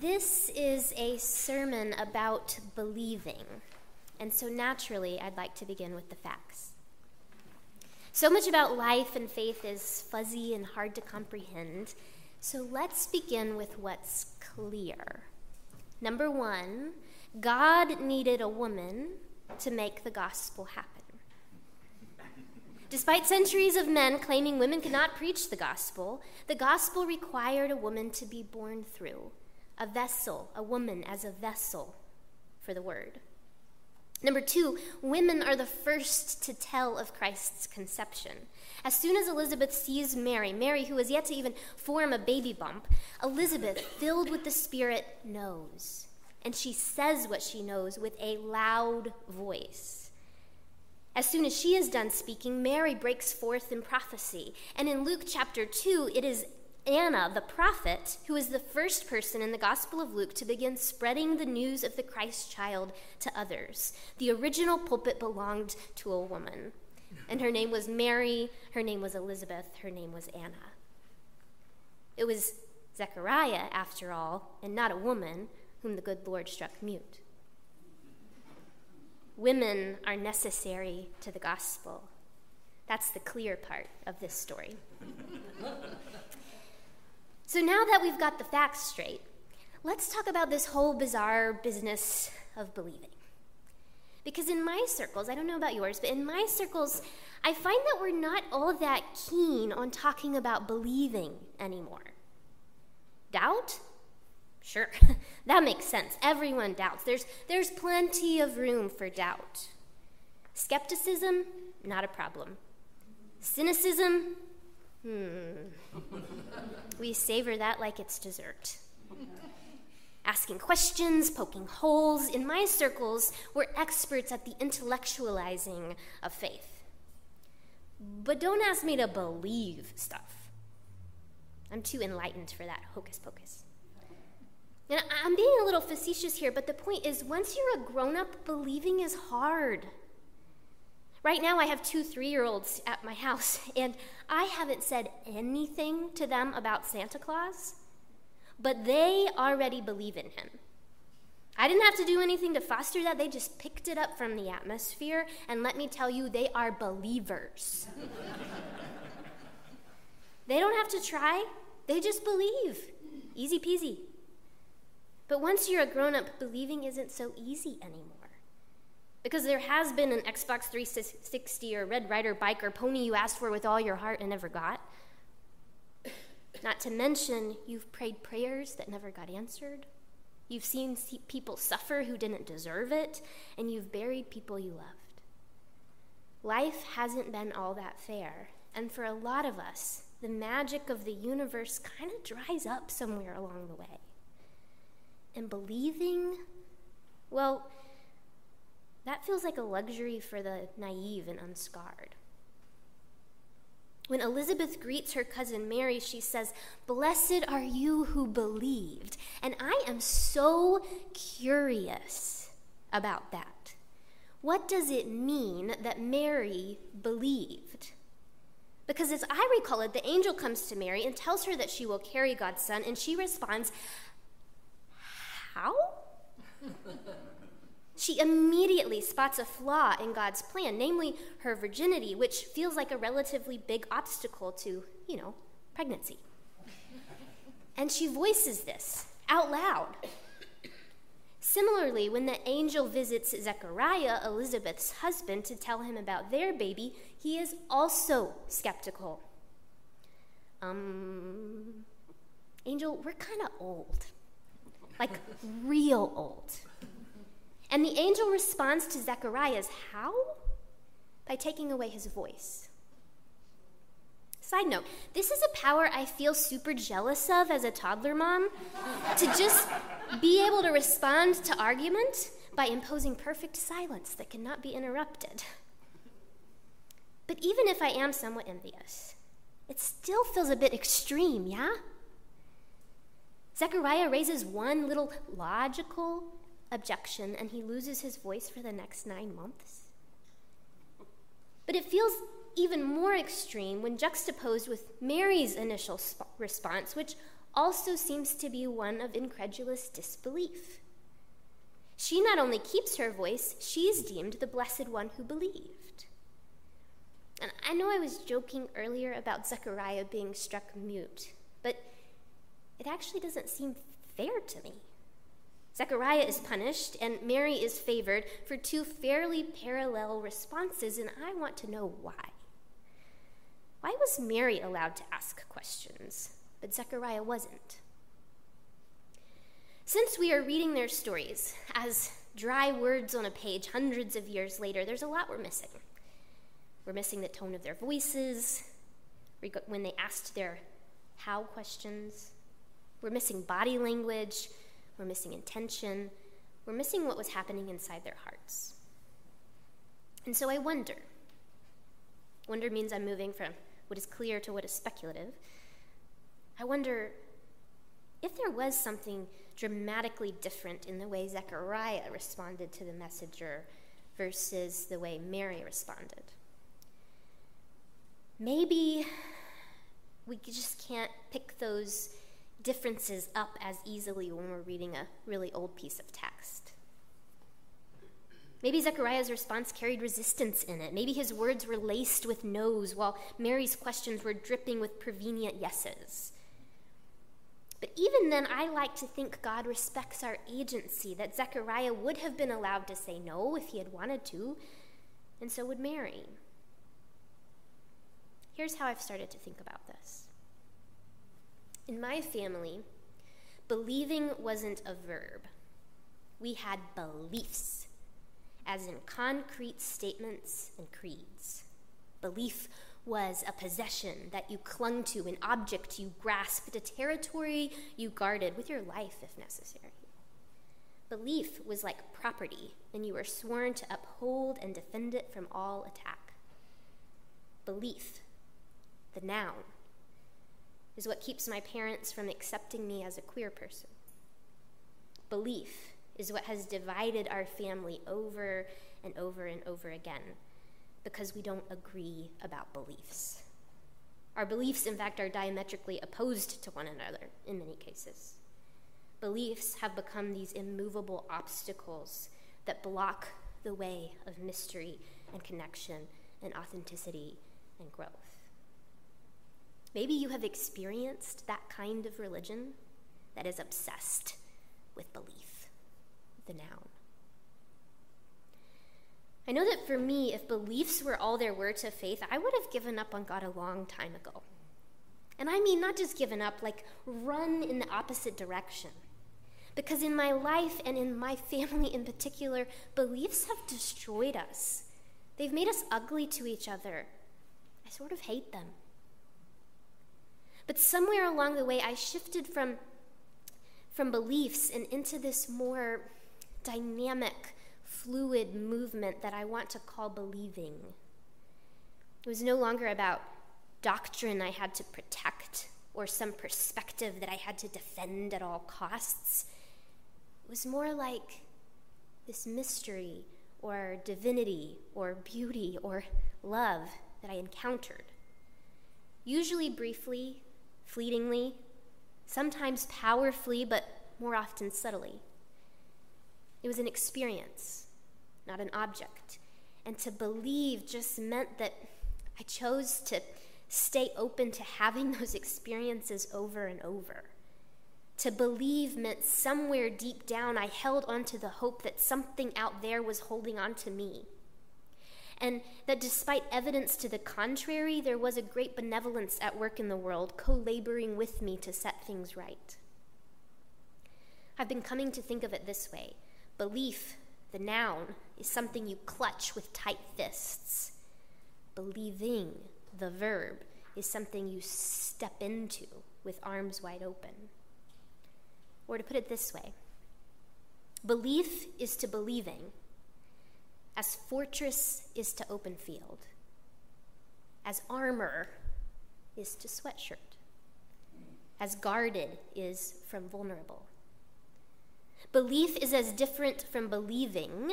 This is a sermon about believing, and so naturally, I'd like to begin with the facts. So much about life and faith is fuzzy and hard to comprehend, so let's begin with what's clear. Number one, God needed a woman to make the gospel happen. Despite centuries of men claiming women could not preach the gospel, the gospel required a woman to be born through, a vessel, a woman as a vessel for the word. Number two, women are the first to tell of Christ's conception. As soon as Elizabeth sees Mary, Mary, who has yet to even form a baby bump, Elizabeth, filled with the Spirit, knows. And she says what she knows with a loud voice. As soon as she is done speaking, Mary breaks forth in prophecy. And in Luke chapter 2, it is Anna, the prophet, who is the first person in the Gospel of Luke to begin spreading the news of the Christ child to others. The original pulpit belonged to a woman, and her name was Mary, her name was Elizabeth, her name was Anna. It was Zechariah, after all, and not a woman, whom the good Lord struck mute. Women are necessary to the gospel. That's the clear part of this story. so now that we've got the facts straight, let's talk about this whole bizarre business of believing. Because in my circles, I don't know about yours, but in my circles, I find that we're not all that keen on talking about believing anymore. Doubt? Sure, that makes sense. Everyone doubts. There's, there's plenty of room for doubt. Skepticism, not a problem. Cynicism, hmm. we savor that like it's dessert. Asking questions, poking holes. In my circles, we're experts at the intellectualizing of faith. But don't ask me to believe stuff. I'm too enlightened for that hocus pocus. And I'm being a little facetious here, but the point is once you're a grown up, believing is hard. Right now, I have two three year olds at my house, and I haven't said anything to them about Santa Claus, but they already believe in him. I didn't have to do anything to foster that. They just picked it up from the atmosphere, and let me tell you, they are believers. they don't have to try, they just believe. Easy peasy. But once you're a grown up, believing isn't so easy anymore. Because there has been an Xbox 360 or Red Rider bike or pony you asked for with all your heart and never got. Not to mention, you've prayed prayers that never got answered. You've seen people suffer who didn't deserve it, and you've buried people you loved. Life hasn't been all that fair, and for a lot of us, the magic of the universe kind of dries up somewhere along the way. And believing, well, that feels like a luxury for the naive and unscarred. When Elizabeth greets her cousin Mary, she says, Blessed are you who believed. And I am so curious about that. What does it mean that Mary believed? Because as I recall it, the angel comes to Mary and tells her that she will carry God's son, and she responds, how? she immediately spots a flaw in God's plan, namely her virginity, which feels like a relatively big obstacle to, you know, pregnancy. And she voices this out loud. Similarly, when the angel visits Zechariah, Elizabeth's husband, to tell him about their baby, he is also skeptical. Um, angel, we're kind of old like real old. And the angel responds to Zechariah's how? By taking away his voice. Side note, this is a power I feel super jealous of as a toddler mom to just be able to respond to argument by imposing perfect silence that cannot be interrupted. But even if I am somewhat envious, it still feels a bit extreme, yeah? Zechariah raises one little logical objection and he loses his voice for the next nine months. But it feels even more extreme when juxtaposed with Mary's initial sp- response, which also seems to be one of incredulous disbelief. She not only keeps her voice, she's deemed the blessed one who believed. And I know I was joking earlier about Zechariah being struck mute, but it actually doesn't seem fair to me. Zechariah is punished and Mary is favored for two fairly parallel responses, and I want to know why. Why was Mary allowed to ask questions, but Zechariah wasn't? Since we are reading their stories as dry words on a page hundreds of years later, there's a lot we're missing. We're missing the tone of their voices, when they asked their how questions. We're missing body language. We're missing intention. We're missing what was happening inside their hearts. And so I wonder. Wonder means I'm moving from what is clear to what is speculative. I wonder if there was something dramatically different in the way Zechariah responded to the messenger versus the way Mary responded. Maybe we just can't pick those differences up as easily when we're reading a really old piece of text. Maybe Zechariah's response carried resistance in it. Maybe his words were laced with no's, while Mary's questions were dripping with prevenient yeses. But even then, I like to think God respects our agency, that Zechariah would have been allowed to say no if he had wanted to, and so would Mary. Here's how I've started to think about this. In my family, believing wasn't a verb, we had beliefs as in concrete statements and creeds. Belief was a possession that you clung to, an object you grasped, a territory you guarded with your life if necessary. Belief was like property, and you were sworn to uphold and defend it from all attack. Belief, the noun, is what keeps my parents from accepting me as a queer person. Belief is what has divided our family over and over and over again because we don't agree about beliefs. Our beliefs, in fact, are diametrically opposed to one another in many cases. Beliefs have become these immovable obstacles that block the way of mystery and connection and authenticity and growth. Maybe you have experienced that kind of religion that is obsessed with belief the noun. I know that for me, if beliefs were all there were to faith, I would have given up on God a long time ago. And I mean, not just given up, like run in the opposite direction. Because in my life and in my family in particular, beliefs have destroyed us. They've made us ugly to each other. I sort of hate them. But somewhere along the way, I shifted from, from beliefs and into this more dynamic, fluid movement that I want to call believing. It was no longer about doctrine I had to protect or some perspective that I had to defend at all costs. It was more like this mystery or divinity or beauty or love that I encountered. Usually briefly, fleetingly, sometimes powerfully, but more often subtly. It was an experience, not an object. And to believe just meant that I chose to stay open to having those experiences over and over. To believe meant somewhere deep down I held onto the hope that something out there was holding on to me. And that despite evidence to the contrary, there was a great benevolence at work in the world, co laboring with me to set things right. I've been coming to think of it this way Belief, the noun, is something you clutch with tight fists. Believing, the verb, is something you step into with arms wide open. Or to put it this way belief is to believing, as fortress is to open field, as armor is to sweatshirt, as guarded is from vulnerable. Belief is as different from believing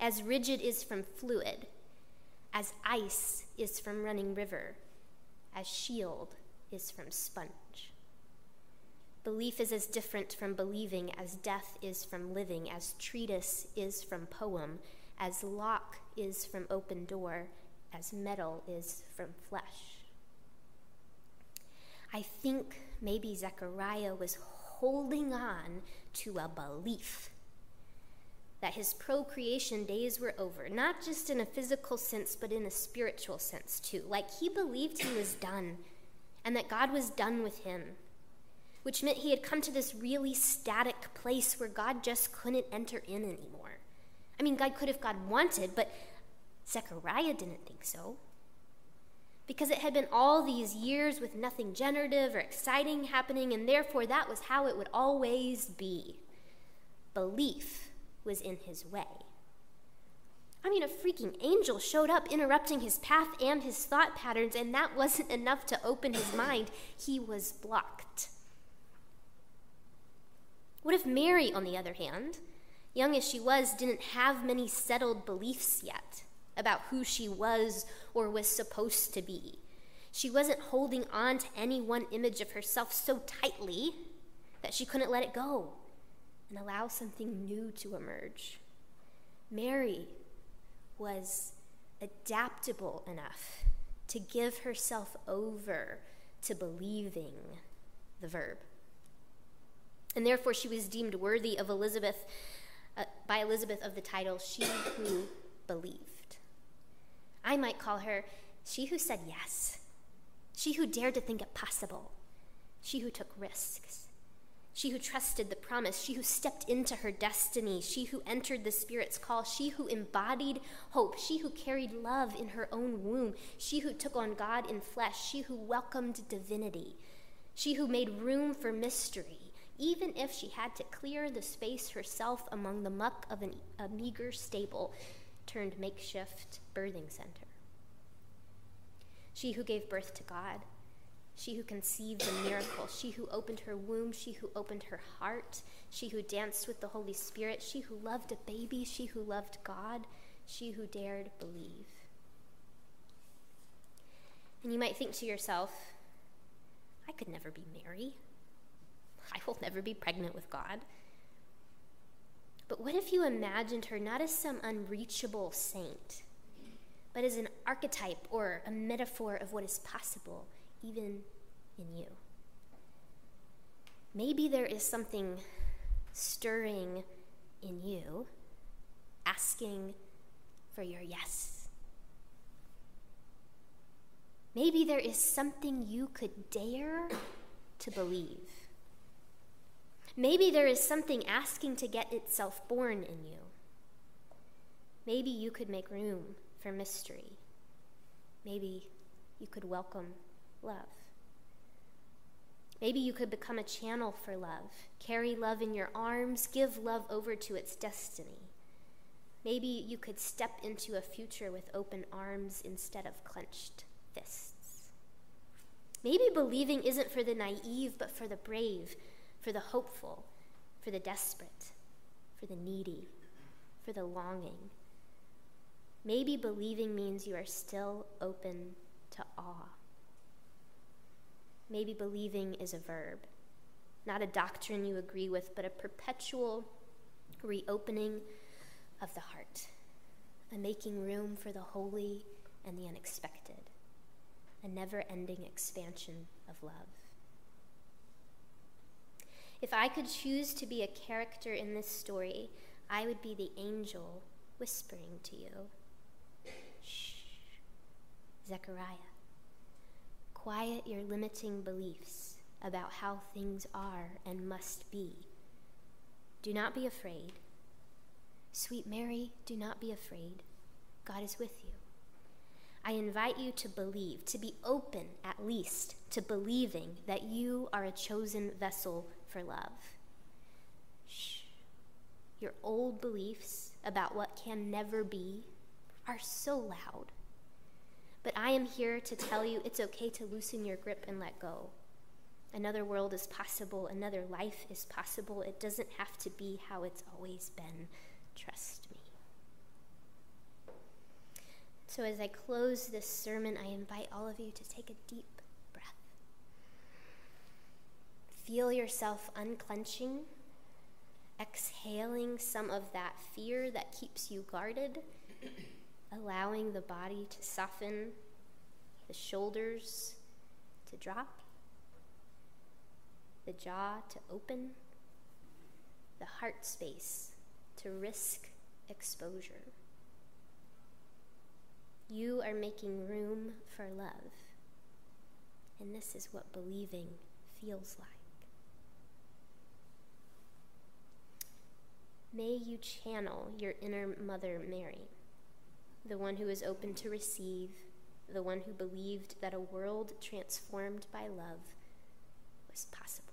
as rigid is from fluid, as ice is from running river, as shield is from sponge. Belief is as different from believing as death is from living, as treatise is from poem, as lock is from open door, as metal is from flesh. I think maybe Zechariah was holding on to a belief that his procreation days were over, not just in a physical sense, but in a spiritual sense too. Like he believed he was done and that God was done with him which meant he had come to this really static place where God just couldn't enter in anymore. I mean, God could if God wanted, but Zechariah didn't think so. Because it had been all these years with nothing generative or exciting happening, and therefore that was how it would always be. Belief was in his way. I mean, a freaking angel showed up interrupting his path and his thought patterns, and that wasn't enough to open his mind. He was blocked. What if Mary, on the other hand, young as she was, didn't have many settled beliefs yet about who she was or was supposed to be? She wasn't holding on to any one image of herself so tightly that she couldn't let it go and allow something new to emerge. Mary was adaptable enough to give herself over to believing the verb and therefore she was deemed worthy of Elizabeth uh, by Elizabeth of the title she who believed. I might call her she who said yes, she who dared to think it possible, she who took risks, she who trusted the promise, she who stepped into her destiny, she who entered the Spirit's call, she who embodied hope, she who carried love in her own womb, she who took on God in flesh, she who welcomed divinity, she who made room for mystery, even if she had to clear the space herself among the muck of an, a meager stable turned makeshift birthing center. She who gave birth to God, she who conceived a miracle, she who opened her womb, she who opened her heart, she who danced with the Holy Spirit, she who loved a baby, she who loved God, she who dared believe. And you might think to yourself, I could never be Mary. I will never be pregnant with God. But what if you imagined her not as some unreachable saint, but as an archetype or a metaphor of what is possible, even in you? Maybe there is something stirring in you, asking for your yes. Maybe there is something you could dare to believe. Maybe there is something asking to get itself born in you. Maybe you could make room for mystery. Maybe you could welcome love. Maybe you could become a channel for love, carry love in your arms, give love over to its destiny. Maybe you could step into a future with open arms instead of clenched fists. Maybe believing isn't for the naive, but for the brave for the hopeful, for the desperate, for the needy, for the longing. Maybe believing means you are still open to awe. Maybe believing is a verb, not a doctrine you agree with, but a perpetual reopening of the heart, a making room for the holy and the unexpected, a never ending expansion of love. If I could choose to be a character in this story, I would be the angel whispering to you. Shh. Zechariah, quiet your limiting beliefs about how things are and must be. Do not be afraid. Sweet Mary, do not be afraid. God is with you. I invite you to believe, to be open at least to believing that you are a chosen vessel for love. Shh. Your old beliefs about what can never be are so loud. But I am here to tell you it's okay to loosen your grip and let go. Another world is possible, another life is possible. It doesn't have to be how it's always been. Trust me. So, as I close this sermon, I invite all of you to take a deep feel yourself unclenching, exhaling some of that fear that keeps you guarded, allowing the body to soften, the shoulders to drop, the jaw to open, the heart space to risk exposure. You are making room for love. And this is what believing feels like. May you channel your inner Mother Mary, the one who is open to receive, the one who believed that a world transformed by love was possible.